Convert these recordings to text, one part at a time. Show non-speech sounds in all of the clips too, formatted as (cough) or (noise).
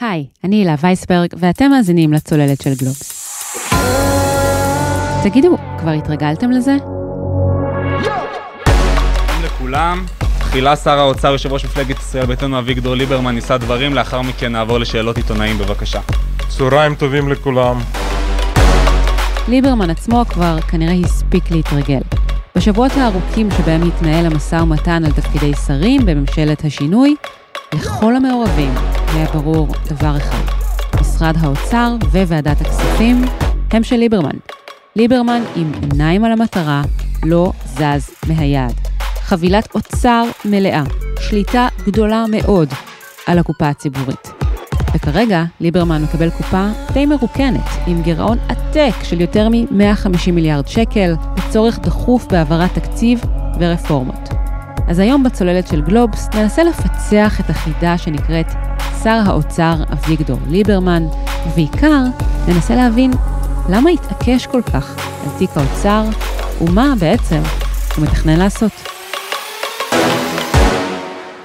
היי, אני הילה וייסברג, ואתם מאזינים לצוללת של גלובס. תגידו, כבר התרגלתם לזה? שלום לכולם. תחילה שר האוצר, יושב ראש מפלגת ישראל ביתנו אביגדור ליברמן נישא דברים, לאחר מכן נעבור לשאלות עיתונאים בבקשה. צהריים טובים לכולם. ליברמן עצמו כבר כנראה הספיק להתרגל. בשבועות הארוכים שבהם התנהל המשא ומתן על תפקידי שרים בממשלת השינוי, לכל המעורבים היה ברור דבר אחד, משרד האוצר וועדת הכספים הם של ליברמן. ליברמן עם עיניים על המטרה לא זז מהיעד. חבילת אוצר מלאה, שליטה גדולה מאוד על הקופה הציבורית. וכרגע ליברמן מקבל קופה די מרוקנת, עם גירעון עתק של יותר מ-150 מיליארד שקל, בצורך דחוף בהעברת תקציב ורפורמות. אז היום בצוללת של גלובס ננסה לפצח את החידה שנקראת שר האוצר אביגדור ליברמן, ובעיקר ננסה להבין למה התעקש כל כך על תיק האוצר, ומה בעצם הוא מתכנן לעשות.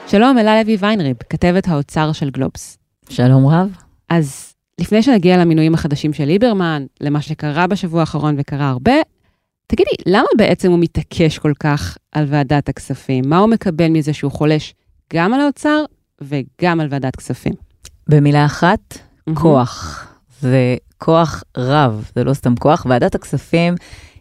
שלום, אלה לוי ויינריב, כתבת האוצר של גלובס. שלום רב. אז לפני שנגיע למינויים החדשים של ליברמן, למה שקרה בשבוע האחרון וקרה הרבה, תגידי, למה בעצם הוא מתעקש כל כך על ועדת הכספים? מה הוא מקבל מזה שהוא חולש גם על האוצר וגם על ועדת כספים? במילה אחת, mm-hmm. כוח. זה כוח רב, זה לא סתם כוח. ועדת הכספים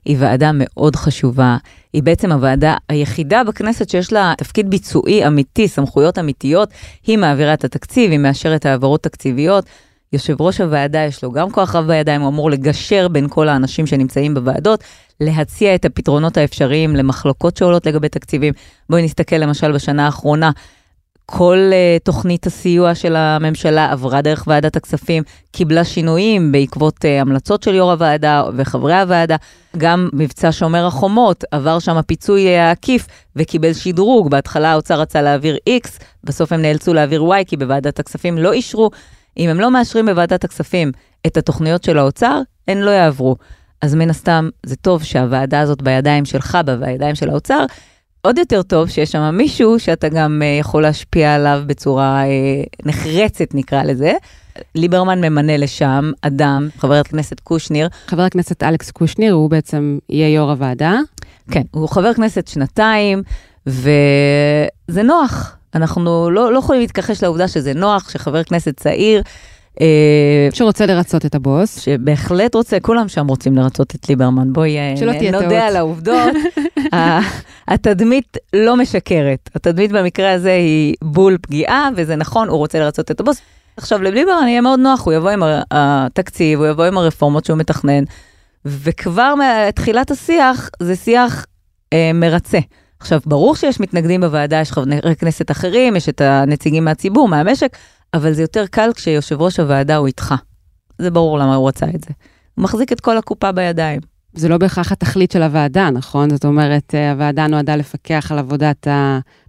היא ועדה מאוד חשובה. היא בעצם הוועדה היחידה בכנסת שיש לה תפקיד ביצועי אמיתי, סמכויות אמיתיות. היא מעבירה את התקציב, היא מאשרת העברות תקציביות. יושב ראש הוועדה יש לו גם כוח רב בידיים, הוא אמור לגשר בין כל האנשים שנמצאים בוועדות, להציע את הפתרונות האפשריים למחלוקות שעולות לגבי תקציבים. בואי נסתכל למשל בשנה האחרונה, כל uh, תוכנית הסיוע של הממשלה עברה דרך ועדת הכספים, קיבלה שינויים בעקבות uh, המלצות של יו"ר הוועדה וחברי הוועדה. גם מבצע שומר החומות עבר שם פיצוי uh, עקיף וקיבל שדרוג. בהתחלה האוצר רצה להעביר X, בסוף הם נאלצו להעביר Y כי בוועדת הכספים לא אישרו. אם הם לא מאשרים בוועדת הכספים את התוכניות של האוצר, הן לא יעברו. אז מן הסתם, זה טוב שהוועדה הזאת בידיים שלך, בידיים של האוצר. עוד יותר טוב שיש שם מישהו שאתה גם uh, יכול להשפיע עליו בצורה uh, נחרצת, נקרא לזה. ליברמן ממנה לשם אדם, חבר הכנסת קושניר. חבר הכנסת אלכס קושניר, הוא בעצם יהיה יו"ר הוועדה. כן, הוא חבר כנסת שנתיים, וזה נוח. אנחנו לא, לא יכולים להתכחש לעובדה שזה נוח, שחבר כנסת צעיר, אה, שרוצה לרצות את הבוס. שבהחלט רוצה, כולם שם רוצים לרצות את ליברמן. בואי אה, נודה על העובדות. (laughs) התדמית לא משקרת. התדמית במקרה הזה היא בול פגיעה, וזה נכון, הוא רוצה לרצות את הבוס. עכשיו, לליברמן יהיה מאוד נוח, הוא יבוא עם התקציב, הוא יבוא עם הרפורמות שהוא מתכנן, וכבר מתחילת השיח, זה שיח אה, מרצה. עכשיו, ברור שיש מתנגדים בוועדה, יש חברי כנסת אחרים, יש את הנציגים מהציבור, מהמשק, אבל זה יותר קל כשיושב ראש הוועדה הוא איתך. זה ברור למה הוא רצה את זה. הוא מחזיק את כל הקופה בידיים. זה לא בהכרח התכלית של הוועדה, נכון? זאת אומרת, אה, הוועדה נועדה לפקח על עבודת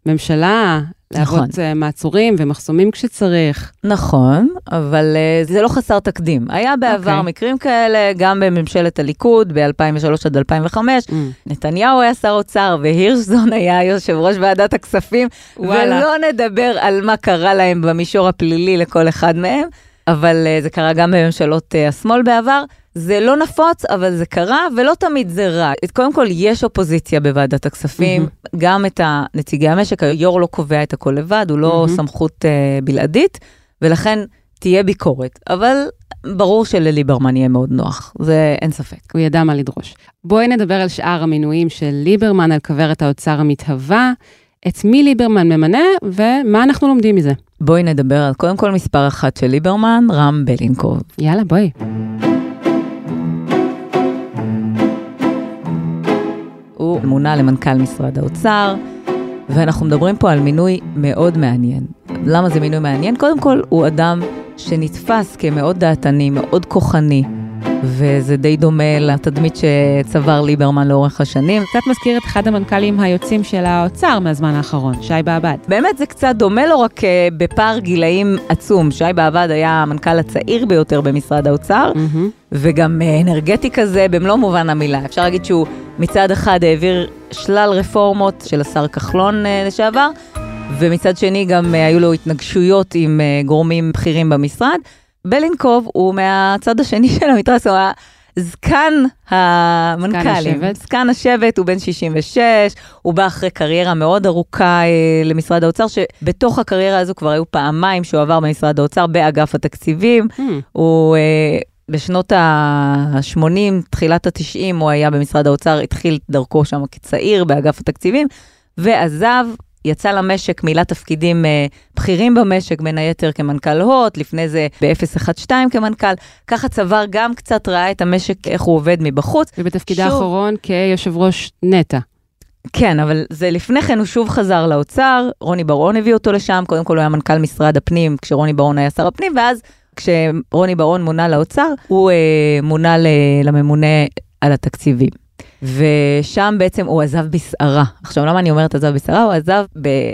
הממשלה, נכון. להוות אה, מעצורים ומחסומים כשצריך. נכון, אבל uh, זה לא חסר תקדים. היה בעבר okay. אוקיי. מקרים כאלה, גם בממשלת הליכוד, ב-2003 עד 2005. Mm. נתניהו היה שר אוצר והירשזון (laughs) היה יושב ראש ועדת הכספים, וואלה. ולא נדבר על מה קרה להם במישור הפלילי לכל אחד מהם, אבל uh, זה קרה גם בממשלות uh, השמאל בעבר. זה לא נפוץ, אבל זה קרה, ולא תמיד זה רע. קודם כל, יש אופוזיציה בוועדת הכספים, mm-hmm. גם את נציגי המשק, היו"ר לא קובע את הכל לבד, הוא לא mm-hmm. סמכות uh, בלעדית, ולכן תהיה ביקורת. אבל ברור שלליברמן יהיה מאוד נוח, זה אין ספק. הוא ידע מה לדרוש. בואי נדבר על שאר המינויים של ליברמן על כוורת האוצר המתהווה. את מי ליברמן ממנה ומה אנחנו לומדים מזה. בואי נדבר על קודם כל מספר אחת של ליברמן, רם בלינקוב. יאללה, בואי. הוא מונה למנכ"ל משרד האוצר, ואנחנו מדברים פה על מינוי מאוד מעניין. למה זה מינוי מעניין? קודם כל, הוא אדם שנתפס כמאוד דעתני, מאוד כוחני, וזה די דומה לתדמית שצבר ליברמן לאורך השנים. קצת מזכיר את אחד המנכ"לים היוצאים של האוצר מהזמן האחרון, שי באב"ד. באמת זה קצת דומה לו, רק אה, בפער גילאים עצום. שי באב"ד היה המנכ"ל הצעיר ביותר במשרד האוצר, mm-hmm. וגם אה, אנרגטי כזה במלוא מובן המילה. אפשר להגיד שהוא מצד אחד העביר שלל רפורמות של השר כחלון אה, לשעבר, ומצד שני גם היו לו התנגשויות עם גורמים בכירים במשרד. בלינקוב הוא מהצד השני של המתרס, הוא היה זקן המנכ"לים. השבט. זקן השבט, הוא בן 66, הוא בא אחרי קריירה מאוד ארוכה אה, למשרד האוצר, שבתוך הקריירה הזו כבר היו פעמיים שהוא עבר במשרד האוצר באגף התקציבים. Hmm. הוא אה, בשנות ה-80, תחילת ה-90, הוא היה במשרד האוצר, התחיל דרכו שם כצעיר באגף התקציבים, ועזב, יצא למשק, מילא תפקידים אה, בכירים במשק, בין היתר כמנכ"ל הוט, לפני זה ב-012 כמנכ"ל. ככה צבר גם קצת ראה את המשק, איך הוא עובד מבחוץ. ובתפקיד שוב- האחרון כיושב ראש נטע. כן, אבל זה לפני כן הוא שוב חזר לאוצר, רוני בר-און הביא אותו לשם, קודם כל הוא היה מנכ"ל משרד הפנים, כשרוני בר-און היה שר הפנים, ואז כשרוני בר-און מונה לאוצר, הוא אה, מונה ל- לממונה על התקציבים. ושם בעצם הוא עזב בסערה. עכשיו, למה אני אומרת עזב בסערה? הוא עזב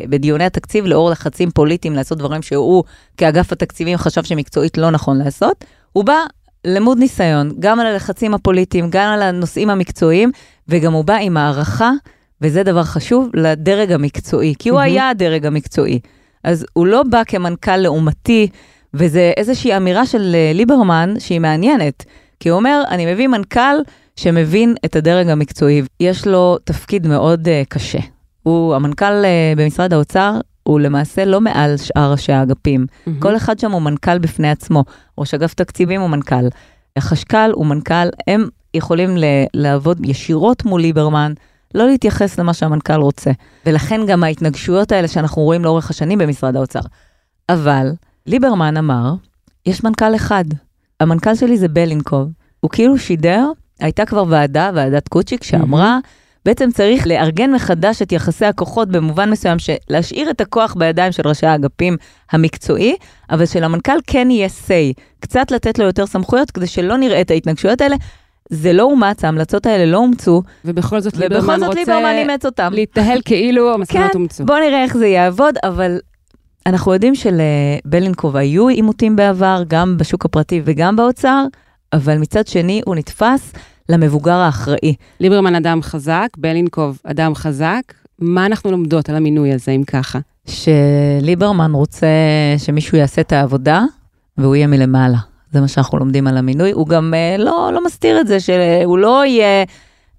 בדיוני התקציב לאור לחצים פוליטיים לעשות דברים שהוא, כאגף התקציבים, חשב שמקצועית לא נכון לעשות. הוא בא למוד ניסיון, גם על הלחצים הפוליטיים, גם על הנושאים המקצועיים, וגם הוא בא עם הערכה, וזה דבר חשוב, לדרג המקצועי, כי הוא. היה הדרג המקצועי. אז הוא לא בא כמנכ"ל לעומתי, וזה איזושהי אמירה של אה, ליברמן שהיא מעניינת. כי הוא אומר, אני מביא מנכ"ל שמבין את הדרג המקצועי. יש לו תפקיד מאוד uh, קשה. הוא, המנכ"ל uh, במשרד האוצר, הוא למעשה לא מעל שאר ראשי האגפים. כל אחד שם הוא מנכ"ל בפני עצמו. ראש אגף תקציבים הוא מנכ"ל. החשכ"ל הוא מנכ"ל, הם יכולים ל- לעבוד ישירות מול ליברמן, לא להתייחס למה שהמנכ"ל רוצה. ולכן גם ההתנגשויות האלה שאנחנו רואים לאורך השנים במשרד האוצר. אבל ליברמן אמר, יש מנכ"ל אחד. המנכ"ל שלי זה בלינקוב. הוא כאילו שידר, הייתה כבר ועדה, ועדת קוצ'יק, שאמרה, בעצם צריך לארגן מחדש את יחסי הכוחות במובן מסוים, להשאיר את הכוח בידיים של ראשי האגפים המקצועי, אבל שלמנכ"ל כן יהיה say, קצת לתת לו יותר סמכויות כדי שלא נראה את ההתנגשויות האלה. זה לא אומץ, ההמלצות האלה לא אומצו, ובכל זאת ובכל ליברמן זאת רוצה ליברמן אימץ אותם. להתנהל כאילו (laughs) המסקנות אומצו. בוא נראה איך זה יעבוד, אבל אנחנו יודעים שלבלינקוב היו עימותים בעבר, גם בשוק הפרטי וגם באוצר, אבל מצד שני הוא נתפס למבוגר האחראי. ליברמן אדם חזק, בלינקוב אדם חזק. מה אנחנו לומדות על המינוי הזה, אם ככה? שליברמן רוצה שמישהו יעשה את העבודה, והוא יהיה מלמעלה. זה מה שאנחנו לומדים על המינוי. הוא גם אה, לא, לא מסתיר את זה, שהוא לא יהיה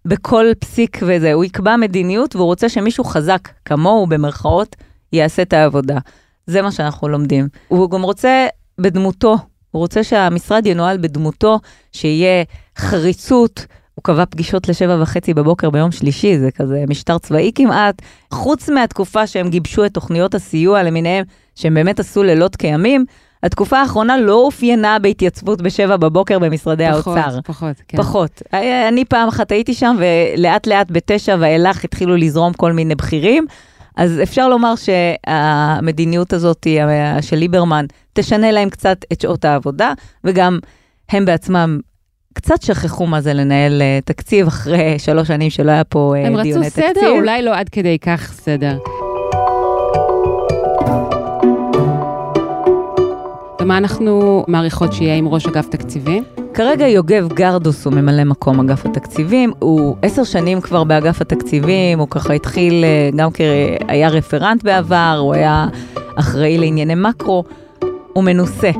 בכל פסיק וזה, הוא יקבע מדיניות, והוא רוצה שמישהו חזק כמוהו, במרכאות, יעשה את העבודה. זה מה שאנחנו לומדים. הוא גם רוצה בדמותו, הוא רוצה שהמשרד ינוהל בדמותו, שיהיה חריצות. הוא קבע פגישות לשבע וחצי בבוקר ביום שלישי, זה כזה משטר צבאי כמעט. חוץ מהתקופה שהם גיבשו את תוכניות הסיוע למיניהם, שהם באמת עשו לילות כימים, התקופה האחרונה לא אופיינה בהתייצבות בשבע בבוקר במשרדי פחות, האוצר. פחות, כן. פחות. אה, אני פעם אחת הייתי שם, ולאט לאט בתשע ואילך התחילו לזרום כל מיני בכירים. אז אפשר לומר שהמדיניות הזאת אה, של ליברמן תשנה להם קצת את שעות העבודה, וגם הם בעצמם קצת שכחו מה זה לנהל אה, תקציב אחרי שלוש שנים שלא היה פה אה, הם רצו דיוני תקציב. סדר, אולי לא עד כדי כך סדר. ומה אנחנו מעריכות שיהיה עם ראש אגף תקציבים? כרגע יוגב גרדוס הוא ממלא מקום אגף התקציבים, הוא עשר שנים כבר באגף התקציבים, הוא ככה התחיל אה, גם כהיה רפרנט בעבר, הוא היה אחראי לענייני מקרו, הוא מנוסה.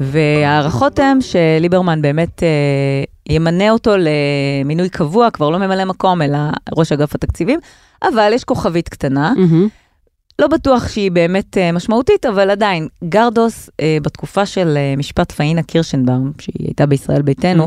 וההערכות הן שליברמן באמת אה, ימנה אותו למינוי קבוע, כבר לא ממלא מקום, אלא ראש אגף התקציבים, אבל יש כוכבית קטנה. מהמם. לא בטוח שהיא באמת uh, משמעותית, אבל עדיין, גרדוס, uh, בתקופה של uh, משפט פאינה קירשנבאום, שהיא הייתה בישראל ביתנו.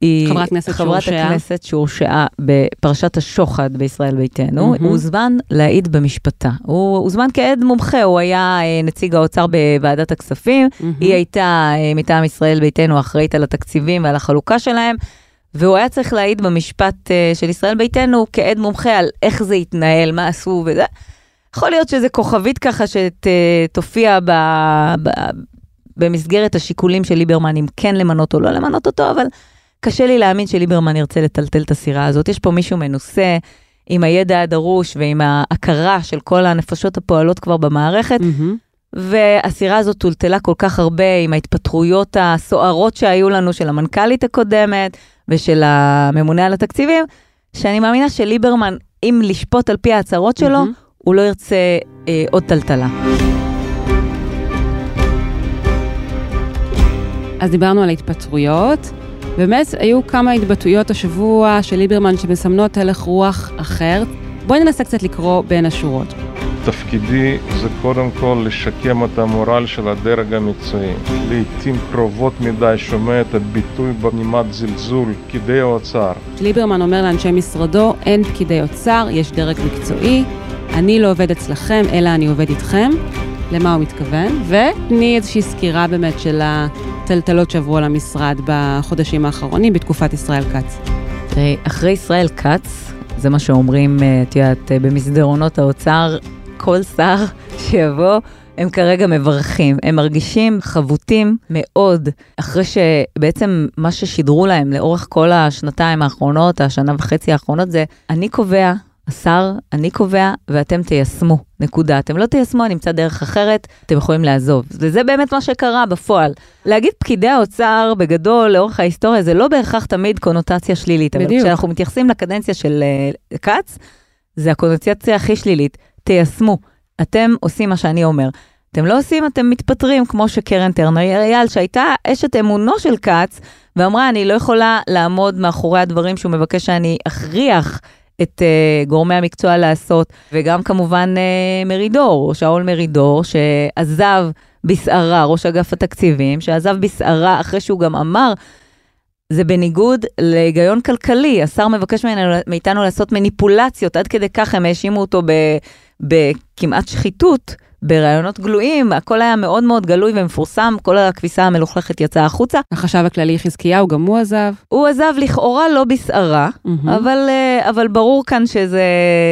היא חברת כנסת חברת שהורשעה. הכנסת שהורשעה בפרשת השוחד בישראל ביתנו, מהמם. הוא הוזמן להעיד במשפטה. הוא הוזמן כעד מומחה, הוא היה נציג האוצר בוועדת הכספים, מהמם. היא הייתה מטעם ישראל ביתנו אחראית על התקציבים ועל החלוקה שלהם. והוא היה צריך להעיד במשפט של ישראל ביתנו כעד מומחה על איך זה התנהל, מה עשו וזה. יכול להיות שזה כוכבית ככה שתופיע ב, ב, במסגרת השיקולים של ליברמן, אם כן למנות או לא למנות אותו, אבל קשה לי להאמין שליברמן ירצה לטלטל את הסירה הזאת. יש פה מישהו מנוסה, עם הידע הדרוש ועם ההכרה של כל הנפשות הפועלות כבר במערכת, מהמם. והסירה הזאת טולטלה כל כך הרבה עם ההתפטרויות הסוערות שהיו לנו של המנכ"לית הקודמת ושל הממונה על התקציבים, שאני מאמינה שליברמן, אם לשפוט על פי ההצהרות שלו, מהמם. הוא לא ירצה אה, עוד טלטלה. אז דיברנו על ההתפטרויות. באמת היו כמה התבטאויות השבוע של ליברמן שמסמנות הלך רוח אחר. בואי ננסה קצת לקרוא בין השורות. תפקידי זה קודם כל לשקם את המורל של הדרג המקצועי. לעיתים קרובות מדי שומע את הביטוי בנימת זלזול, פקידי האוצר. ליברמן אומר לאנשי משרדו, אין פקידי אוצר, יש דרג מקצועי, אני לא עובד אצלכם, אלא אני עובד איתכם. למה הוא מתכוון? ותני איזושהי סקירה באמת של הטלטלות שעברו על המשרד בחודשים האחרונים בתקופת ישראל כץ. תראי, אחרי ישראל כץ, זה מה שאומרים, אה, את יודעת, אה, במסדרונות האוצר, כל שר שיבוא, הם כרגע מברכים. הם מרגישים חבוטים מאוד, אחרי שבעצם מה ששידרו להם לאורך כל השנתיים האחרונות, השנה וחצי האחרונות, זה אני קובע, השר, אני קובע, ואתם תיישמו. נקודה. אתם לא תיישמו, אני אמצא דרך אחרת, אתם יכולים לעזוב. וזה באמת מה שקרה בפועל. להגיד פקידי האוצר, בגדול, לאורך ההיסטוריה, זה לא בהכרח תמיד קונוטציה שלילית. בדיוק. אבל כשאנחנו מתייחסים לקדנציה של uh, כץ, זה הקונוטציה הכי שלילית. תיישמו. אתם עושים מה שאני אומר. אתם לא עושים, אתם מתפטרים, כמו שקרן טרנר אייל, שהייתה אשת אמונו של כץ, ואמרה, אני לא יכולה לעמוד מאחורי הדברים שהוא מבקש שאני אכריח את uh, גורמי המקצוע לעשות, וגם כמובן uh, מרידור, שאול מרידור, שעזב בסערה, ראש אגף התקציבים, שעזב בסערה אחרי שהוא גם אמר, זה בניגוד להיגיון כלכלי, השר מבקש מאיתנו לעשות מניפולציות, עד כדי כך הם האשימו אותו בכמעט שחיתות. ברעיונות גלויים, הכל היה מאוד מאוד גלוי ומפורסם, כל הכביסה המלוכלכת יצאה החוצה. החשב הכללי חזקיהו, גם הוא עזב. הוא עזב לכאורה לא בסערה, mm-hmm. אבל, אה, אבל ברור כאן שזה,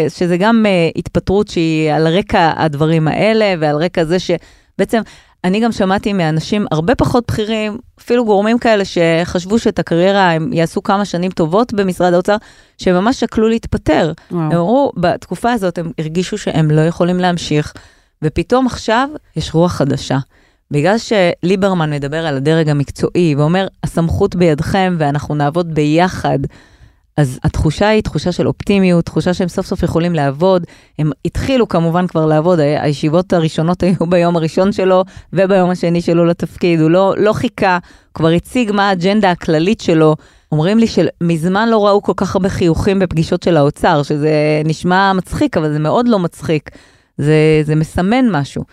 שזה גם אה, התפטרות שהיא על רקע הדברים האלה, ועל רקע זה שבעצם אני גם שמעתי מאנשים הרבה פחות בכירים, אפילו גורמים כאלה שחשבו שאת הקריירה הם יעשו כמה שנים טובות במשרד האוצר, שממש שקלו להתפטר. וואו. הם אמרו, בתקופה הזאת הם הרגישו שהם לא יכולים להמשיך. ופתאום עכשיו יש רוח חדשה. בגלל שליברמן מדבר על הדרג המקצועי ואומר, הסמכות בידכם ואנחנו נעבוד ביחד, אז התחושה היא תחושה של אופטימיות, תחושה שהם סוף סוף יכולים לעבוד. הם התחילו כמובן כבר לעבוד, הישיבות הראשונות היו ביום הראשון שלו וביום השני שלו לתפקיד, הוא לא, לא חיכה, כבר הציג מה האג'נדה הכללית שלו. אומרים לי שמזמן לא ראו כל כך הרבה חיוכים בפגישות של האוצר, שזה נשמע מצחיק, אבל זה מאוד לא מצחיק. זה, זה מסמן משהו.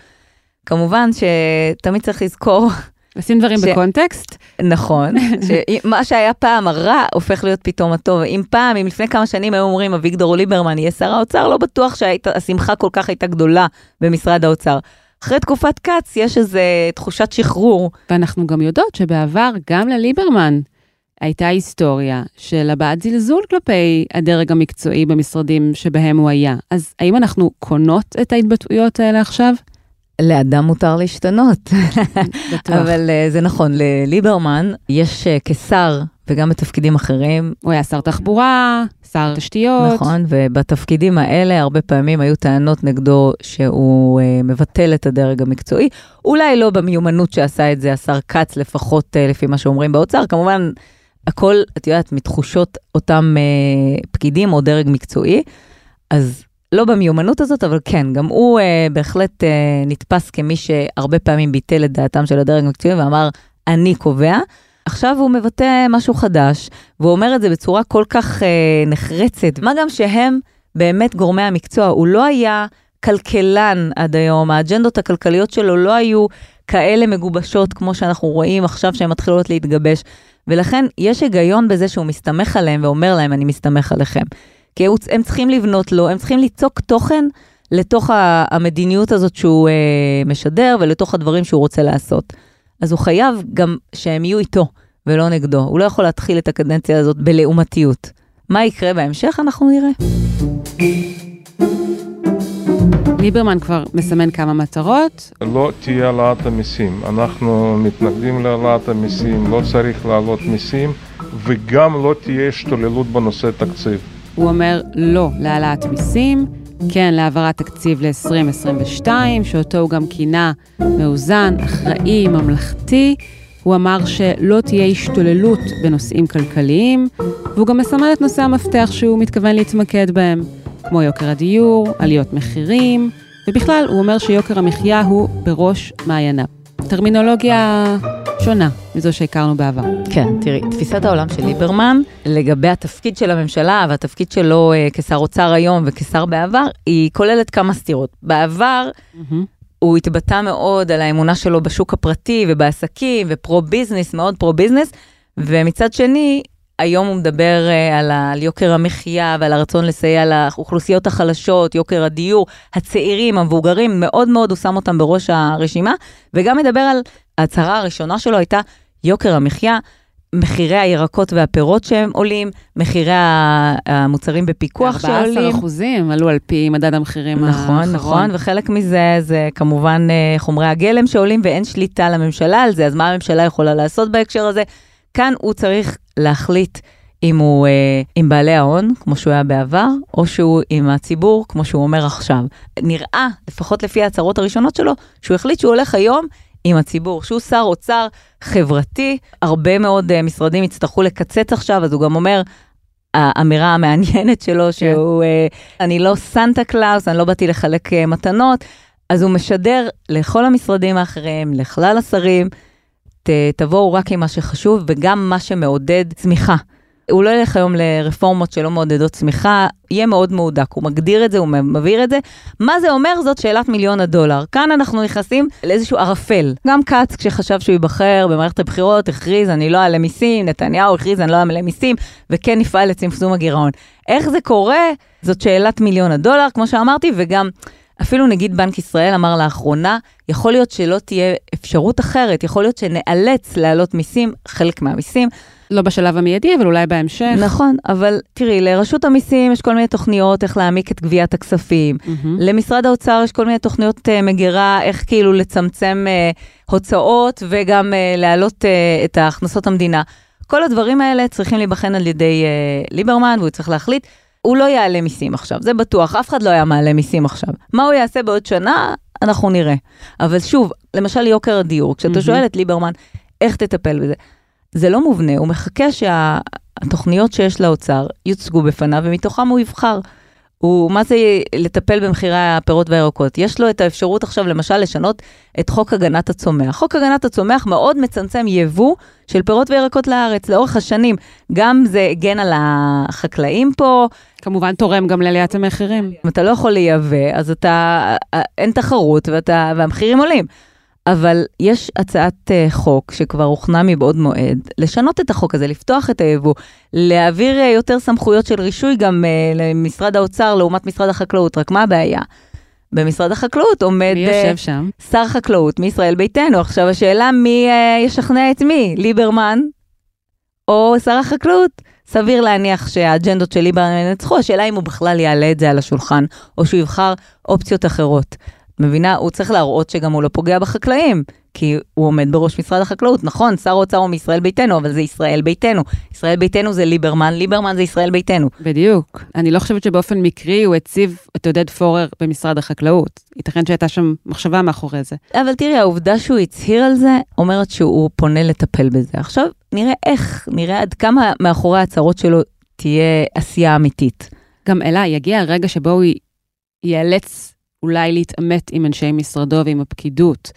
כמובן שתמיד צריך לזכור... (laughs) לשים דברים ש... בקונטקסט. נכון, (laughs) שמה שהיה פעם הרע הופך להיות פתאום הטוב. אם פעם, אם לפני כמה שנים היו אומרים אביגדור ליברמן יהיה שר האוצר, לא בטוח שהשמחה כל כך הייתה גדולה במשרד האוצר. אחרי תקופת כץ יש איזו תחושת שחרור. ואנחנו גם יודעות שבעבר, גם לליברמן, הייתה היסטוריה של הבעת זלזול כלפי הדרג המקצועי במשרדים שבהם הוא היה. אז האם אנחנו קונות את ההתבטאויות האלה עכשיו? לאדם מותר להשתנות. אבל uh, זה נכון, לליברמן יש uh, כשר וגם בתפקידים אחרים. הוא היה שר תחבורה, שר תשתיות. נכון, ובתפקידים האלה הרבה פעמים היו טענות נגדו שהוא uh, מבטל את הדרג המקצועי. אולי לא במיומנות שעשה את זה השר כץ, לפחות uh, לפי מה שאומרים באוצר. כמובן, הכל, את יודעת, מתחושות אותם אה, פקידים או דרג מקצועי. אז לא במיומנות הזאת, אבל כן, גם הוא אה, בהחלט אה, נתפס כמי שהרבה פעמים ביטל את דעתם של הדרג המקצועי ואמר, אני קובע. עכשיו הוא מבטא משהו חדש, והוא אומר את זה בצורה כל כך אה, נחרצת. מה גם שהם באמת גורמי המקצוע, הוא לא היה כלכלן עד היום, האג'נדות הכלכליות שלו לא היו כאלה מגובשות כמו שאנחנו רואים עכשיו שהן מתחילות להתגבש. ולכן יש היגיון בזה שהוא מסתמך עליהם ואומר להם, אני מסתמך עליכם. כי הם צריכים לבנות לו, הם צריכים ליצוק תוכן לתוך המדיניות הזאת שהוא אה, משדר ולתוך הדברים שהוא רוצה לעשות. אז הוא חייב גם שהם יהיו איתו ולא נגדו. הוא לא יכול להתחיל את הקדנציה הזאת בלעומתיות. מה יקרה בהמשך אנחנו נראה. ליברמן כבר מסמן כמה מטרות. לא תהיה העלאת המיסים. אנחנו מתנגדים להעלאת המיסים, לא צריך להעלות מיסים, וגם לא תהיה השתוללות בנושא תקציב. הוא אומר לא להעלאת מיסים, כן להעברת תקציב ל-2022, שאותו הוא גם כינה מאוזן, אחראי, ממלכתי. הוא אמר שלא תהיה השתוללות בנושאים כלכליים, והוא גם מסמן את נושאי המפתח שהוא מתכוון להתמקד בהם. כמו יוקר הדיור, עליות מחירים, ובכלל, הוא אומר שיוקר המחיה הוא בראש מעייניו. טרמינולוגיה שונה מזו שהכרנו בעבר. כן, תראי, תפיסת העולם של ליברמן לגבי התפקיד של הממשלה והתפקיד שלו אה, כשר אוצר היום וכשר בעבר, היא כוללת כמה סתירות. בעבר, הוא התבטא מאוד על האמונה שלו בשוק הפרטי ובעסקים ו pro-business, מאוד pro-business, ומצד שני, היום הוא מדבר uh, על, ה, על יוקר המחיה ועל הרצון לסייע לאוכלוסיות החלשות, יוקר הדיור, הצעירים, המבוגרים, מאוד מאוד הוא שם אותם בראש הרשימה, וגם מדבר על, ההצהרה הראשונה שלו הייתה יוקר המחיה, מחירי הירקות והפירות שהם עולים, מחירי המוצרים בפיקוח שעולים. 14 אחוזים עלו על פי מדד המחירים נכון, האחרון. נכון, נכון, וחלק מזה זה כמובן אה, חומרי הגלם שעולים ואין שליטה לממשלה על זה, אז מה הממשלה יכולה לעשות בהקשר הזה? כאן הוא צריך להחליט אם הוא אה, עם בעלי ההון, כמו שהוא היה בעבר, או שהוא עם הציבור, כמו שהוא אומר עכשיו. נראה, לפחות לפי ההצהרות הראשונות שלו, שהוא החליט שהוא הולך היום עם הציבור, שהוא שר אוצר חברתי, הרבה מאוד uh, משרדים יצטרכו לקצץ עכשיו, אז הוא גם אומר, האמירה המעניינת שלו, כן. שהוא, uh, אני לא סנטה קלאוס, אני לא באתי לחלק uh, מתנות, אז הוא משדר לכל המשרדים האחרים, לכלל השרים, ת, תבואו רק עם מה שחשוב וגם מה שמעודד צמיחה. הוא לא ילך היום לרפורמות שלא מעודדות צמיחה, יהיה מאוד מהודק, הוא מגדיר את זה, הוא מבהיר את זה. מה זה אומר? זאת שאלת מיליון הדולר. כאן אנחנו נכנסים לאיזשהו ערפל. גם כץ, כשחשב שהוא ייבחר במערכת הבחירות, הכריז, אני לא אעלה מיסים, נתניהו הכריז, אני לא אעלה מיסים, וכן נפעל לצמצום הגירעון. איך זה קורה? זאת שאלת מיליון הדולר, כמו שאמרתי, וגם... אפילו נגיד בנק ישראל אמר לאחרונה, יכול להיות שלא תהיה אפשרות אחרת, יכול להיות שנאלץ להעלות מיסים, חלק מהמיסים. לא בשלב המיידי, אבל אולי בהמשך. נכון, אבל תראי, לרשות המיסים יש כל מיני תוכניות איך להעמיק את גביית הכספים. Mm-hmm. למשרד האוצר יש כל מיני תוכניות uh, מגירה, איך כאילו לצמצם uh, הוצאות וגם uh, להעלות uh, את הכנסות המדינה. כל הדברים האלה צריכים להיבחן על ידי uh, ליברמן, והוא צריך להחליט. הוא לא יעלה מיסים עכשיו, זה בטוח, אף אחד לא היה מעלה מיסים עכשיו. מה הוא יעשה בעוד שנה, אנחנו נראה. אבל שוב, למשל יוקר הדיור, כשאתה mm-hmm. שואל את ליברמן, איך תטפל בזה? זה לא מובנה, הוא מחכה שהתוכניות שיש לאוצר יוצגו בפניו, ומתוכם הוא יבחר. הוא, מה זה לטפל במחירי הפירות והירקות? יש לו את האפשרות עכשיו למשל לשנות את חוק הגנת הצומח. חוק הגנת הצומח מאוד מצמצם יבוא של פירות וירקות לארץ לאורך השנים. גם זה הגן על החקלאים פה. כמובן תורם גם לעליית המחירים. אם אתה לא יכול לייבא, אז אתה, אין תחרות ואתה, והמחירים עולים. אבל יש הצעת uh, חוק שכבר הוכנה מבעוד מועד, לשנות את החוק הזה, לפתוח את היבוא, להעביר uh, יותר סמכויות של רישוי גם uh, למשרד האוצר לעומת משרד החקלאות. רק מה הבעיה? במשרד החקלאות עומד... מי יושב שם? שר חקלאות מישראל ביתנו. עכשיו השאלה מי ישכנע את מי, ליברמן או שר החקלאות? סביר להניח שהאג'נדות של ליברמן ינצחו, השאלה אם הוא בכלל יעלה את זה על השולחן, או שהוא יבחר אופציות אחרות. מבינה? הוא צריך להראות שגם הוא לא פוגע בחקלאים, כי הוא עומד בראש משרד החקלאות. נכון, שר האוצר הוא מישראל ביתנו, אבל זה ישראל ביתנו. ישראל ביתנו זה ליברמן, ליברמן זה ישראל ביתנו. בדיוק. אני לא חושבת שבאופן מקרי הוא הציב את עודד פורר במשרד החקלאות. ייתכן שהייתה שם מחשבה מאחורי זה. אבל תראי, העובדה שהוא הצהיר על זה, אומרת שהוא פונה לטפל בזה. עכשיו, נראה איך, נראה עד כמה מאחורי ההצהרות שלו תהיה עשייה אמיתית. גם אלה, יגיע הרגע שבו הוא ייאלץ אולי להתעמת עם אנשי משרדו ועם הפקידות.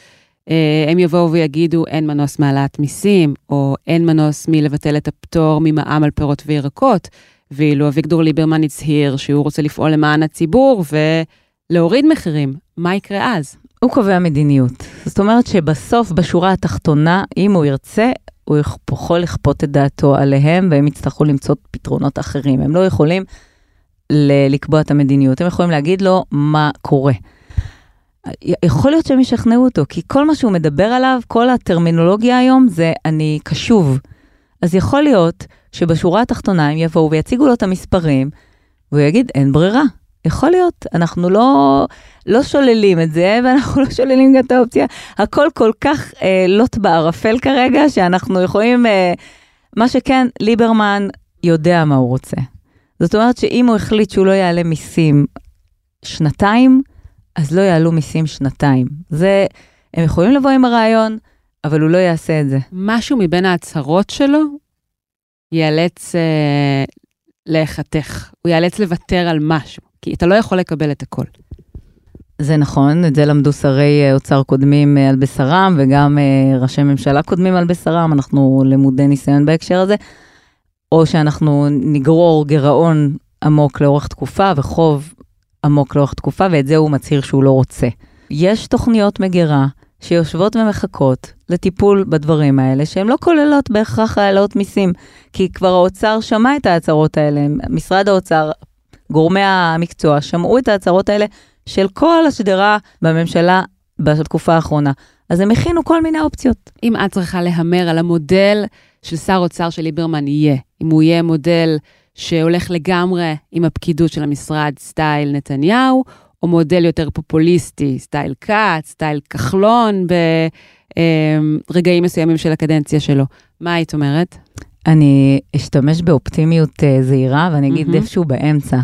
אה, הם יבואו ויגידו, אין מנוס מהעלאת מיסים, או אין מנוס מלבטל את הפטור ממע"מ על פירות וירקות, ואילו אביגדור ליברמן הצהיר שהוא רוצה לפעול למען הציבור ולהוריד מחירים, מה יקרה אז? הוא קובע מדיניות. זאת אומרת שבסוף, בשורה התחתונה, אם הוא ירצה, הוא יכול לכפות את דעתו עליהם, והם יצטרכו למצוא פתרונות אחרים. הם לא יכולים לקבוע את המדיניות, הם יכולים להגיד לו מה קורה. יכול להיות שהם ישכנעו אותו, כי כל מה שהוא מדבר עליו, כל הטרמינולוגיה היום זה אני קשוב. אז יכול להיות שבשורה התחתונה הם יבואו ויציגו לו את המספרים, והוא יגיד, אין ברירה. יכול להיות, אנחנו לא, לא שוללים את זה, ואנחנו לא שוללים גם את האופציה. הכל כל כך אה, לוט בערפל כרגע, שאנחנו יכולים, אה, מה שכן, ליברמן יודע מה הוא רוצה. זאת אומרת שאם הוא החליט שהוא לא יעלה מיסים שנתיים, אז לא יעלו מיסים שנתיים. זה, הם יכולים לבוא עם הרעיון, אבל הוא לא יעשה את זה. משהו מבין ההצהרות שלו ייאלץ אה, להיחתך, הוא ייאלץ לוותר על משהו, כי אתה לא יכול לקבל את הכל. זה נכון, את זה למדו שרי אה, אוצר קודמים אה, על בשרם, וגם אה, ראשי ממשלה קודמים על בשרם, אנחנו למודי ניסיון בהקשר הזה. או שאנחנו נגרור גירעון עמוק לאורך תקופה וחוב עמוק לאורך תקופה, ואת זה הוא מצהיר שהוא לא רוצה. יש תוכניות מגירה שיושבות ומחכות לטיפול בדברים האלה, שהן לא כוללות בהכרח העלאות מיסים, כי כבר האוצר שמע את ההצהרות האלה, משרד האוצר, גורמי המקצוע, שמעו את ההצהרות האלה של כל השדרה בממשלה בתקופה האחרונה. אז הם הכינו כל מיני אופציות. אם את צריכה להמר על המודל של שר אוצר של ליברמן יהיה, אם הוא יהיה מודל שהולך לגמרי עם הפקידות של המשרד סטייל נתניהו, או מודל יותר פופוליסטי, סטייל כץ, סטייל כחלון, ברגעים מסוימים של הקדנציה שלו. מה היית אומרת? אני אשתמש באופטימיות uh, זהירה ואני אגיד mm-hmm. איפשהו באמצע.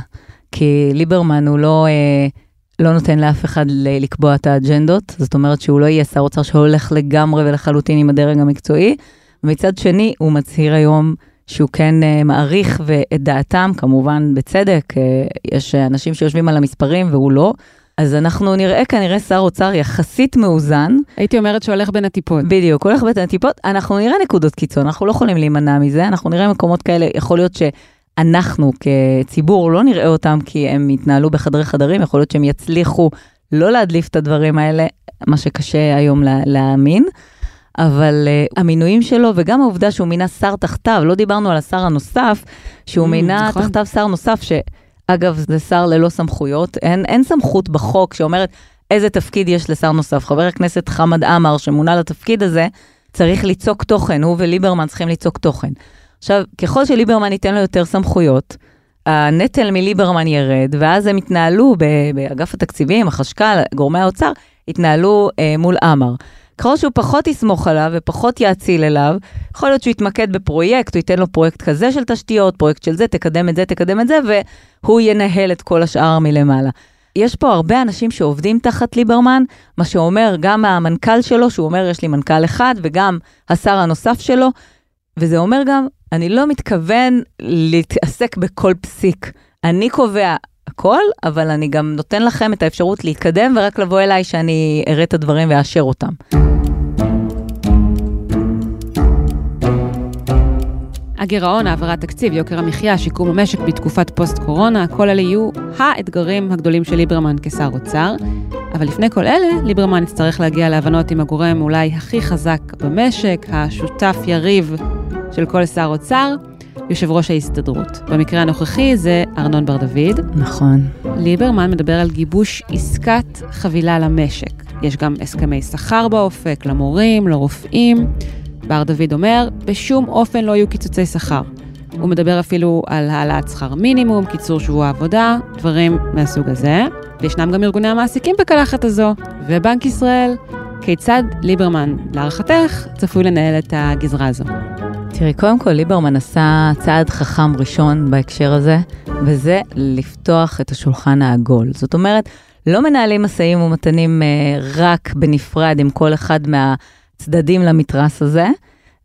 כי ליברמן הוא לא, uh, לא נותן לאף אחד לקבוע את האג'נדות, זאת אומרת שהוא לא יהיה שר אוצר שהולך לגמרי ולחלוטין עם הדרג המקצועי. ומצד שני, הוא מצהיר היום שהוא כן uh, מעריך את דעתם, כמובן בצדק, uh, יש אנשים שיושבים על המספרים והוא לא. אז אנחנו נראה כנראה שר אוצר יחסית מאוזן. הייתי אומרת שהולך בין הטיפות. בדיוק, הולך בין הטיפות. אנחנו נראה נקודות קיצון, אנחנו לא יכולים להימנע מזה, אנחנו נראה מקומות כאלה, יכול להיות שאנחנו כציבור לא נראה אותם כי הם יתנהלו בחדרי חדרים, יכול להיות שהם יצליחו לא להדליף את הדברים האלה, מה שקשה היום להאמין. אבל uh, המינויים שלו, וגם העובדה שהוא מינה שר תחתיו, לא דיברנו על השר הנוסף, שהוא mm, מינה נכון. תחתיו שר נוסף, שאגב, זה שר ללא סמכויות, אין, אין סמכות בחוק שאומרת איזה תפקיד יש לשר נוסף. חבר הכנסת חמד עמאר, שמונה לתפקיד הזה, צריך ליצוק תוכן, הוא וליברמן צריכים ליצוק תוכן. עכשיו, ככל שליברמן ייתן לו יותר סמכויות, הנטל מליברמן ירד, ואז הם יתנהלו באגף התקציבים, החשכ"ל, גורמי האוצר, יתנהלו אה, מול עמאר. ככל שהוא פחות יסמוך עליו ופחות יאציל אליו, יכול להיות שהוא יתמקד בפרויקט, הוא ייתן לו פרויקט כזה של תשתיות, פרויקט של זה, תקדם את זה, תקדם את זה, והוא ינהל את כל השאר מלמעלה. יש פה הרבה אנשים שעובדים תחת ליברמן, מה שאומר גם המנכ"ל שלו, שהוא אומר, יש לי מנכ"ל אחד, וגם השר הנוסף שלו, וזה אומר גם, אני לא מתכוון להתעסק בכל פסיק. אני קובע הכל, אבל אני גם נותן לכם את האפשרות להתקדם ורק לבוא אליי שאני אראה את הדברים ואאשר אותם. הגירעון, העברת תקציב, יוקר המחיה, שיקום המשק בתקופת פוסט-קורונה, כל אלה יהיו האתגרים הגדולים של ליברמן כשר אוצר. אבל לפני כל אלה, ליברמן יצטרך להגיע להבנות עם הגורם אולי הכי חזק במשק, השותף יריב של כל שר אוצר, יושב ראש ההסתדרות. במקרה הנוכחי זה ארנון בר דוד. נכון. ליברמן מדבר על גיבוש עסקת חבילה למשק. יש גם הסכמי שכר באופק, למורים, לרופאים. בר דוד אומר, בשום אופן לא יהיו קיצוצי שכר. הוא מדבר אפילו על העלאת שכר מינימום, קיצור שבוע עבודה, דברים מהסוג הזה. וישנם גם ארגוני המעסיקים בקלחת הזו, ובנק ישראל. כיצד ליברמן, להערכתך, צפוי לנהל את הגזרה הזו? תראי, קודם כל ליברמן עשה צעד חכם ראשון בהקשר הזה, וזה לפתוח את השולחן העגול. זאת אומרת, לא מנהלים משאים ומתנים אה, רק בנפרד עם כל אחד מהצדדים למתרס הזה.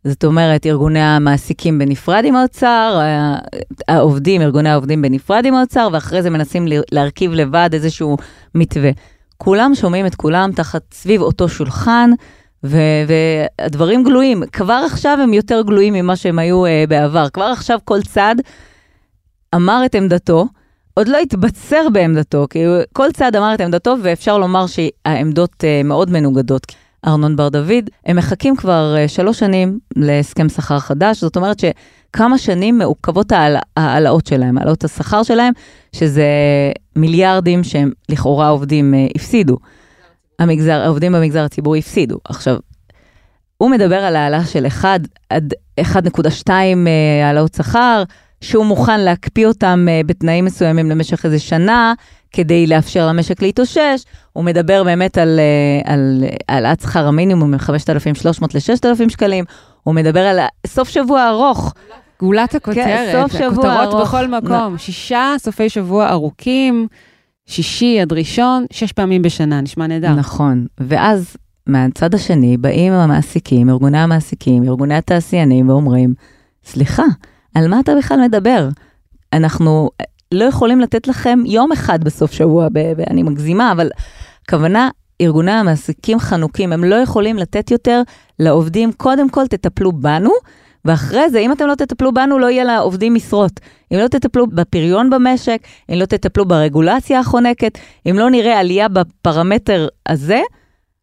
זאת אומרת, ארגוני המעסיקים בנפרד עם האוצר, אה, העובדים, ארגוני העובדים בנפרד עם האוצר, ואחרי זה מנסים להרכיב לבד איזשהו מתווה. כולם שומעים את כולם תחת סביב אותו שולחן, והדברים גלויים. כבר עכשיו הם יותר גלויים ממה שהם היו uh, בעבר. כבר עכשיו כל צד אמר את עמדתו, עוד לא התבצר בעמדתו, כי כל צד אמר את עמדתו, ואפשר לומר שהעמדות uh, מאוד מנוגדות. ארנון בר דוד, הם מחכים כבר uh, שלוש שנים להסכם שכר חדש, זאת אומרת שכמה שנים מעוכבות ההעלאות שלהם, העלאות השכר שלהם, שזה מיליארדים שהם לכאורה עובדים uh, הפסידו. המגזר, העובדים במגזר הציבורי הפסידו. עכשיו, הוא מדבר על העלאה של 1 עד 1.2 אה, העלאות שכר, שהוא מוכן להקפיא אותם אה, בתנאים מסוימים למשך איזה שנה, כדי לאפשר למשק להתאושש. הוא מדבר באמת על העלאת שכר המינימום מ-5,300 ל-6,000 שקלים. הוא מדבר על סוף שבוע ארוך. גאולת הכותרת, כן, סוף שבוע ארוך. בכל מקום, נ... שישה סופי שבוע ארוכים. שישי עד ראשון, שש פעמים בשנה, נשמע נהדר. נכון, ואז מהצד השני באים המעסיקים, ארגוני המעסיקים, ארגוני התעשיינים, ואומרים, סליחה, על מה אתה בכלל מדבר? אנחנו לא יכולים לתת לכם יום אחד בסוף שבוע, ב- ב- אני מגזימה, אבל הכוונה, ארגוני המעסיקים חנוקים, הם לא יכולים לתת יותר לעובדים, קודם כל תטפלו בנו, ואחרי זה, אם אתם לא תטפלו בנו, לא יהיה לעובדים משרות. אם לא תטפלו בפריון במשק, אם לא תטפלו ברגולציה החונקת, אם לא נראה עלייה בפרמטר הזה,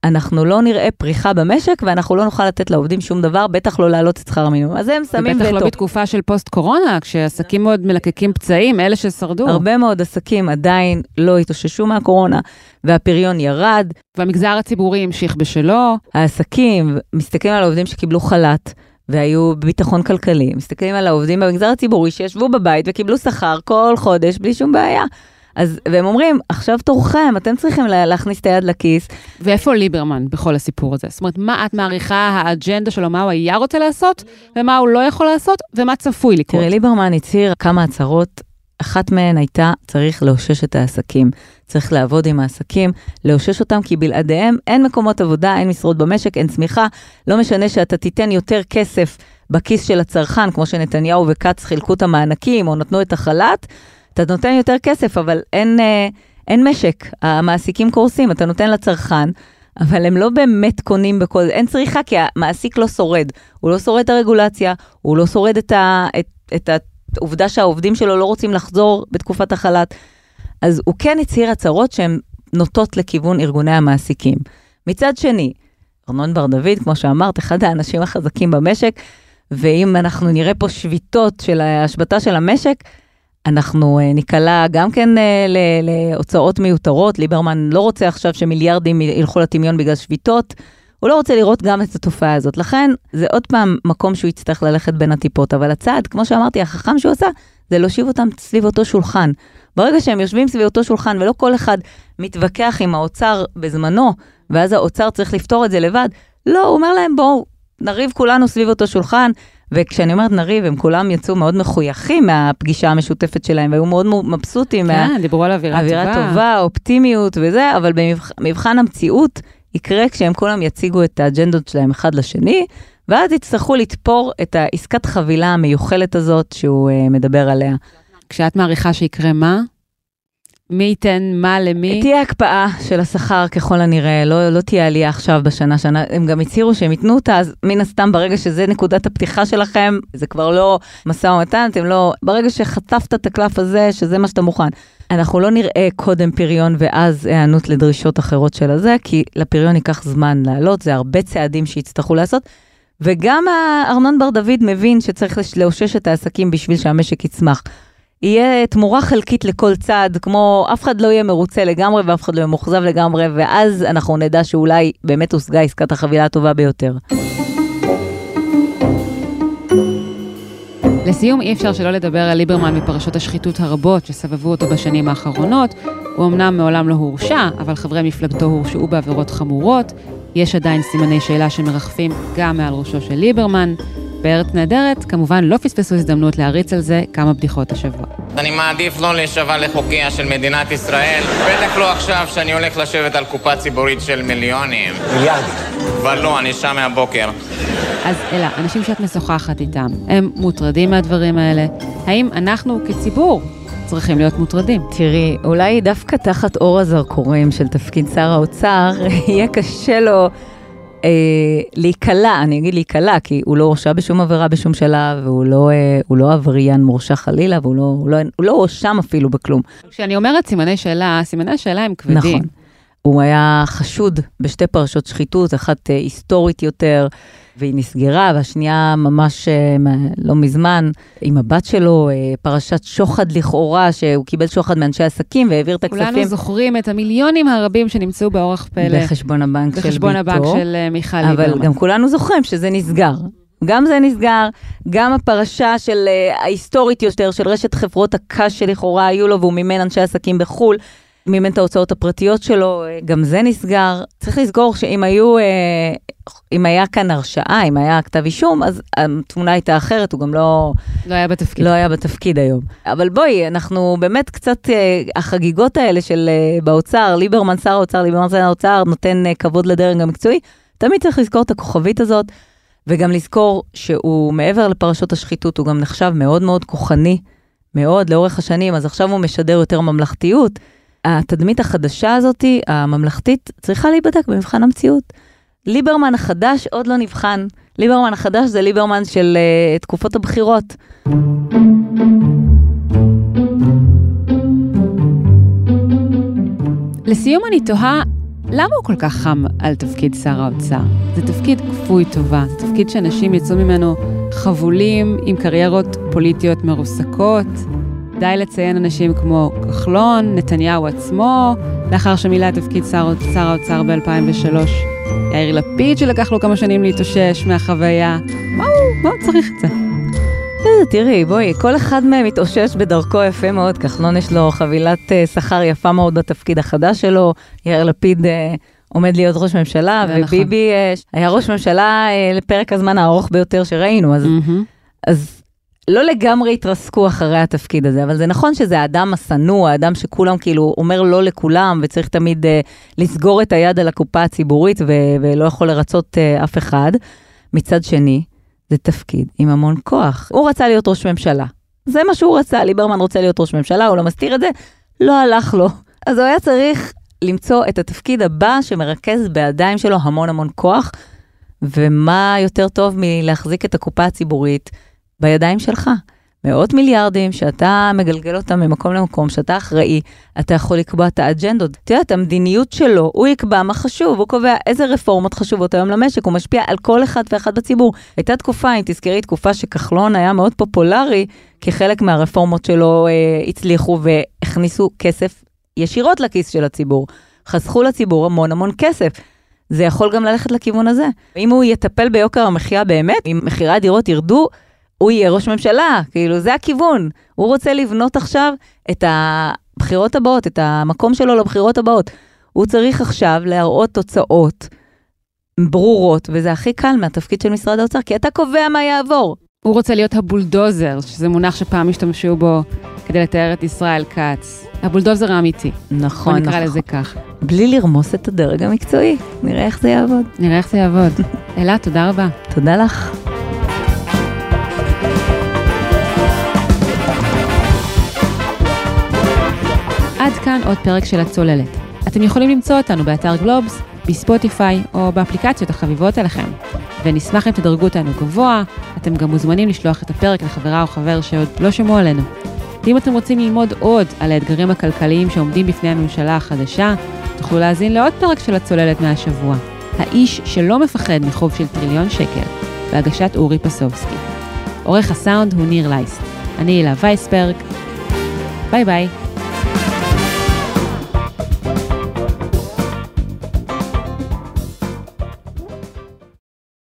אנחנו לא נראה פריחה במשק, ואנחנו לא נוכל לתת לעובדים שום דבר, בטח לא להעלות את שכר המינימום. אז הם שמים וטו. לא בתקופה של פוסט-קורונה, כשעסקים מאוד מלקקים פצעים, אלה ששרדו. הרבה מאוד עסקים עדיין לא התאוששו מהקורונה, והפריון ירד. והמגזר הציבורי המשיך בשלו. העסקים מסתכלים על העובדים שקיבלו חל"ת. והיו בביטחון כלכלי, מסתכלים על העובדים במגזר הציבורי שישבו בבית וקיבלו שכר כל חודש בלי שום בעיה. אז, והם אומרים, עכשיו תורכם, אתם צריכים לה, להכניס את היד לכיס. ואיפה ליברמן בכל הסיפור הזה? זאת אומרת, מה את מעריכה האג'נדה שלו, מה הוא היה רוצה לעשות, ומה הוא לא יכול לעשות, ומה צפוי לקרות? תראה, ליברמן הצהיר כמה הצהרות, אחת מהן הייתה, צריך לאושש את העסקים. צריך לעבוד עם העסקים, לאושש אותם, כי בלעדיהם אין מקומות עבודה, אין משרות במשק, אין צמיחה. לא משנה שאתה תיתן יותר כסף בכיס של הצרכן, כמו שנתניהו וכץ חילקו את המענקים או נתנו את החל"ת, אתה נותן יותר כסף, אבל אין, אה, אין משק, המעסיקים קורסים, אתה נותן לצרכן, אבל הם לא באמת קונים בכל אין צריכה, כי המעסיק לא שורד. הוא לא שורד את הרגולציה, הוא לא שורד את, ה, את, את העובדה שהעובדים שלו לא רוצים לחזור בתקופת החל"ת. אז הוא כן הצהיר הצהרות שהן נוטות לכיוון ארגוני המעסיקים. מצד שני, ארנון בר דוד, כמו שאמרת, אחד האנשים החזקים במשק, ואם אנחנו נראה פה שביתות של ההשבתה של המשק, אנחנו uh, ניקלע גם כן ל- להוצאות מיותרות. ליברמן לא רוצה עכשיו שמיליארדים ילכו לטמיון בגלל שביתות. הוא לא רוצה לראות גם את התופעה הזאת. לכן, זה עוד פעם מקום שהוא יצטרך ללכת בין הטיפות. אבל הצעד, כמו שאמרתי, החכם שהוא עשה, זה להושיב אותם סביב אותו שולחן. ברגע שהם יושבים סביב אותו שולחן ולא כל אחד מתווכח עם האוצר בזמנו, ואז האוצר צריך לפתור את זה לבד, לא, הוא אומר להם, בואו, נריב כולנו סביב אותו שולחן, וכשאני אומרת נריב, הם כולם יצאו מאוד מחויכים מהפגישה המשותפת שלהם, והיו מאוד מבסוטים. כן, מה... דיברו על אווירה טובה. אווירה טובה, אופטימיות וזה, אבל במבחן המציאות יקרה כשהם כולם יציגו את האג'נדות שלהם אחד לשני, ואז יצטרכו לתפור את העסקת חבילה המיוחלת הזאת שהוא uh, מדבר עליה. כשאת מעריכה שיקרה מה? מי ייתן מה למי? תהיה הקפאה של השכר ככל הנראה, לא, לא תהיה עלייה עכשיו בשנה, שנה, הם גם הצהירו שהם ייתנו אותה, אז מן הסתם ברגע שזה נקודת הפתיחה שלכם, זה כבר לא משא ומתן, אתם לא, ברגע שחטפת את הקלף הזה, שזה מה שאתה מוכן. אנחנו לא נראה קודם פריון ואז היענות לדרישות אחרות של הזה, כי לפריון ייקח זמן לעלות, זה הרבה צעדים שיצטרכו לעשות. וגם ארנון בר דוד מבין שצריך לאושש את העסקים בשביל שהמשק יצמח. יהיה תמורה חלקית לכל צעד, כמו אף אחד לא יהיה מרוצה לגמרי ואף אחד לא יהיה מאוכזב לגמרי, ואז אנחנו נדע שאולי באמת הושגה עסקת החבילה הטובה ביותר. לסיום, אי אפשר שלא לדבר על ליברמן מפרשות השחיתות הרבות שסבבו אותו בשנים האחרונות. הוא אמנם מעולם לא הורשע, אבל חברי מפלגתו הורשעו בעבירות חמורות. יש עדיין סימני שאלה שמרחפים גם מעל ראשו של ליברמן. בארץ נהדרת, כמובן לא פספסו הזדמנות להריץ על זה כמה בדיחות השבוע. אני מעדיף לא להישבע לחוקיה של מדינת ישראל, בטח לא עכשיו שאני הולך לשבת על קופה ציבורית של מיליונים. מיליארדים. אבל לא, אני שם מהבוקר. אז אלה, אנשים שאת משוחחת איתם, הם מוטרדים מהדברים האלה. האם אנחנו כציבור צריכים להיות מוטרדים? תראי, אולי דווקא תחת אור הזרקורים של תפקיד שר האוצר, (laughs) יהיה קשה לו... אה, להיקלע, אני אגיד להיקלע, כי הוא לא הורשע בשום עבירה בשום שלב, והוא לא, אה, לא עבריין מורשע חלילה, והוא לא, הוא לא, הוא לא הואשם אפילו בכלום. כשאני אומרת סימני שאלה, סימני השאלה הם כבדים. נכון. הוא היה חשוד בשתי פרשות שחיתות, אחת אה, היסטורית יותר, והיא נסגרה, והשנייה ממש אה, לא מזמן, עם הבת שלו, אה, פרשת שוחד לכאורה, שהוא קיבל שוחד מאנשי עסקים והעביר את הכספים. כולנו זוכרים את המיליונים הרבים שנמצאו באורח פלא. בחשבון הבנק של ביתו. בחשבון הבנק של מיכל ליברמן. אבל גם כולנו זוכרים שזה נסגר. גם זה נסגר, גם הפרשה של uh, ההיסטורית יותר, של רשת חברות הקש שלכאורה היו לו, והוא מימן אנשי עסקים בחו"ל, מימן את ההוצאות הפרטיות שלו, גם זה נסגר. צריך לזכור שאם היו, אם היה כאן הרשעה, אם היה כתב אישום, אז התמונה הייתה אחרת, הוא גם לא... לא היה בתפקיד. לא היה בתפקיד היום. אבל בואי, אנחנו באמת קצת, החגיגות האלה של באוצר, ליברמן שר האוצר, ליברמן שר האוצר, נותן כבוד לדרג המקצועי, תמיד צריך לזכור את הכוכבית הזאת, וגם לזכור שהוא מעבר לפרשות השחיתות, הוא גם נחשב מאוד מאוד כוחני. מאוד לאורך השנים, אז עכשיו הוא משדר יותר ממלכתיות. התדמית החדשה הזאת, הממלכתית, צריכה להיבדק במבחן המציאות. ליברמן החדש עוד לא נבחן. ליברמן החדש זה ליברמן של uh, תקופות הבחירות. לסיום אני תוהה, למה הוא כל כך חם על תפקיד שר האוצר? זה תפקיד כפוי טובה, זה תפקיד שאנשים יצאו ממנו חבולים עם קריירות פוליטיות מרוסקות. די לציין אנשים כמו כחלון, נתניהו עצמו, לאחר שמילא תפקיד שר, שר האוצר ב-2003. יאיר לפיד שלקח לו כמה שנים להתאושש מהחוויה. מה הוא, מה הוא צריך את זה? אה, תראי, בואי, כל אחד מהם מתאושש בדרכו יפה מאוד. כחלון יש לו חבילת אה, שכר יפה מאוד בתפקיד החדש שלו, יאיר לפיד אה, עומד להיות ראש ממשלה, וביבי נכון. היה ראש ממשלה לפרק הזמן הארוך ביותר שראינו, אז, mm-hmm. אז לא לגמרי התרסקו אחרי התפקיד הזה, אבל זה נכון שזה האדם השנוא, האדם שכולם כאילו אומר לא לכולם, וצריך תמיד uh, לסגור את היד על הקופה הציבורית ו- ולא יכול לרצות uh, אף אחד. מצד שני, זה תפקיד עם המון כוח. הוא רצה להיות ראש ממשלה. זה מה שהוא רצה, ליברמן רוצה להיות ראש ממשלה, הוא לא מסתיר את זה, לא הלך לו. אז הוא היה צריך למצוא את התפקיד הבא שמרכז בידיים שלו המון המון כוח, ומה יותר טוב מלהחזיק את הקופה הציבורית בידיים שלך. מאות מיליארדים שאתה מגלגל אותם ממקום למקום, שאתה אחראי, אתה יכול לקבוע את האג'נדות. את יודעת, המדיניות שלו, הוא יקבע מה חשוב, הוא קובע איזה רפורמות חשובות היום למשק, הוא משפיע על כל אחד ואחד בציבור. הייתה תקופה, אם תזכרי, תקופה שכחלון היה מאוד פופולרי, כי חלק מהרפורמות שלו אה, הצליחו והכניסו כסף ישירות לכיס של הציבור. חסכו לציבור המון המון כסף. זה יכול גם ללכת לכיוון הזה. אם הוא יטפל ביוקר המחיה באמת, אם מחירי הדירות ירדו, הוא יהיה ראש ממשלה, כאילו זה הכיוון. הוא רוצה לבנות עכשיו את הבחירות הבאות, את המקום שלו לבחירות הבאות. הוא צריך עכשיו להראות תוצאות ברורות, וזה הכי קל מהתפקיד של משרד האוצר, כי אתה קובע מה יעבור. הוא רוצה להיות הבולדוזר, שזה מונח שפעם השתמשו בו כדי לתאר את ישראל כץ. הבולדוזר האמיתי. נכון, בוא נקרא נכון. לזה כך. בלי לרמוס את הדרג המקצועי. נראה איך זה יעבוד. נראה איך זה יעבוד. (laughs) אלה, תודה רבה. תודה לך. עד כאן עוד פרק של הצוללת. אתם יכולים למצוא אותנו באתר גלובס, בספוטיפיי או באפליקציות החביבות עליכם. ונשמח אם תדרגו אותנו גבוה, אתם גם מוזמנים לשלוח את הפרק לחברה או חבר שעוד לא שמעו עלינו. ואם אתם רוצים ללמוד עוד על האתגרים הכלכליים שעומדים בפני הממשלה החדשה, תוכלו להאזין לעוד פרק של הצוללת מהשבוע. האיש שלא מפחד מחוב של טריליון שקל, בהגשת אורי פסובסקי. עורך הסאונד הוא ניר לייסט. אני הילה וייסברג. ביי ביי.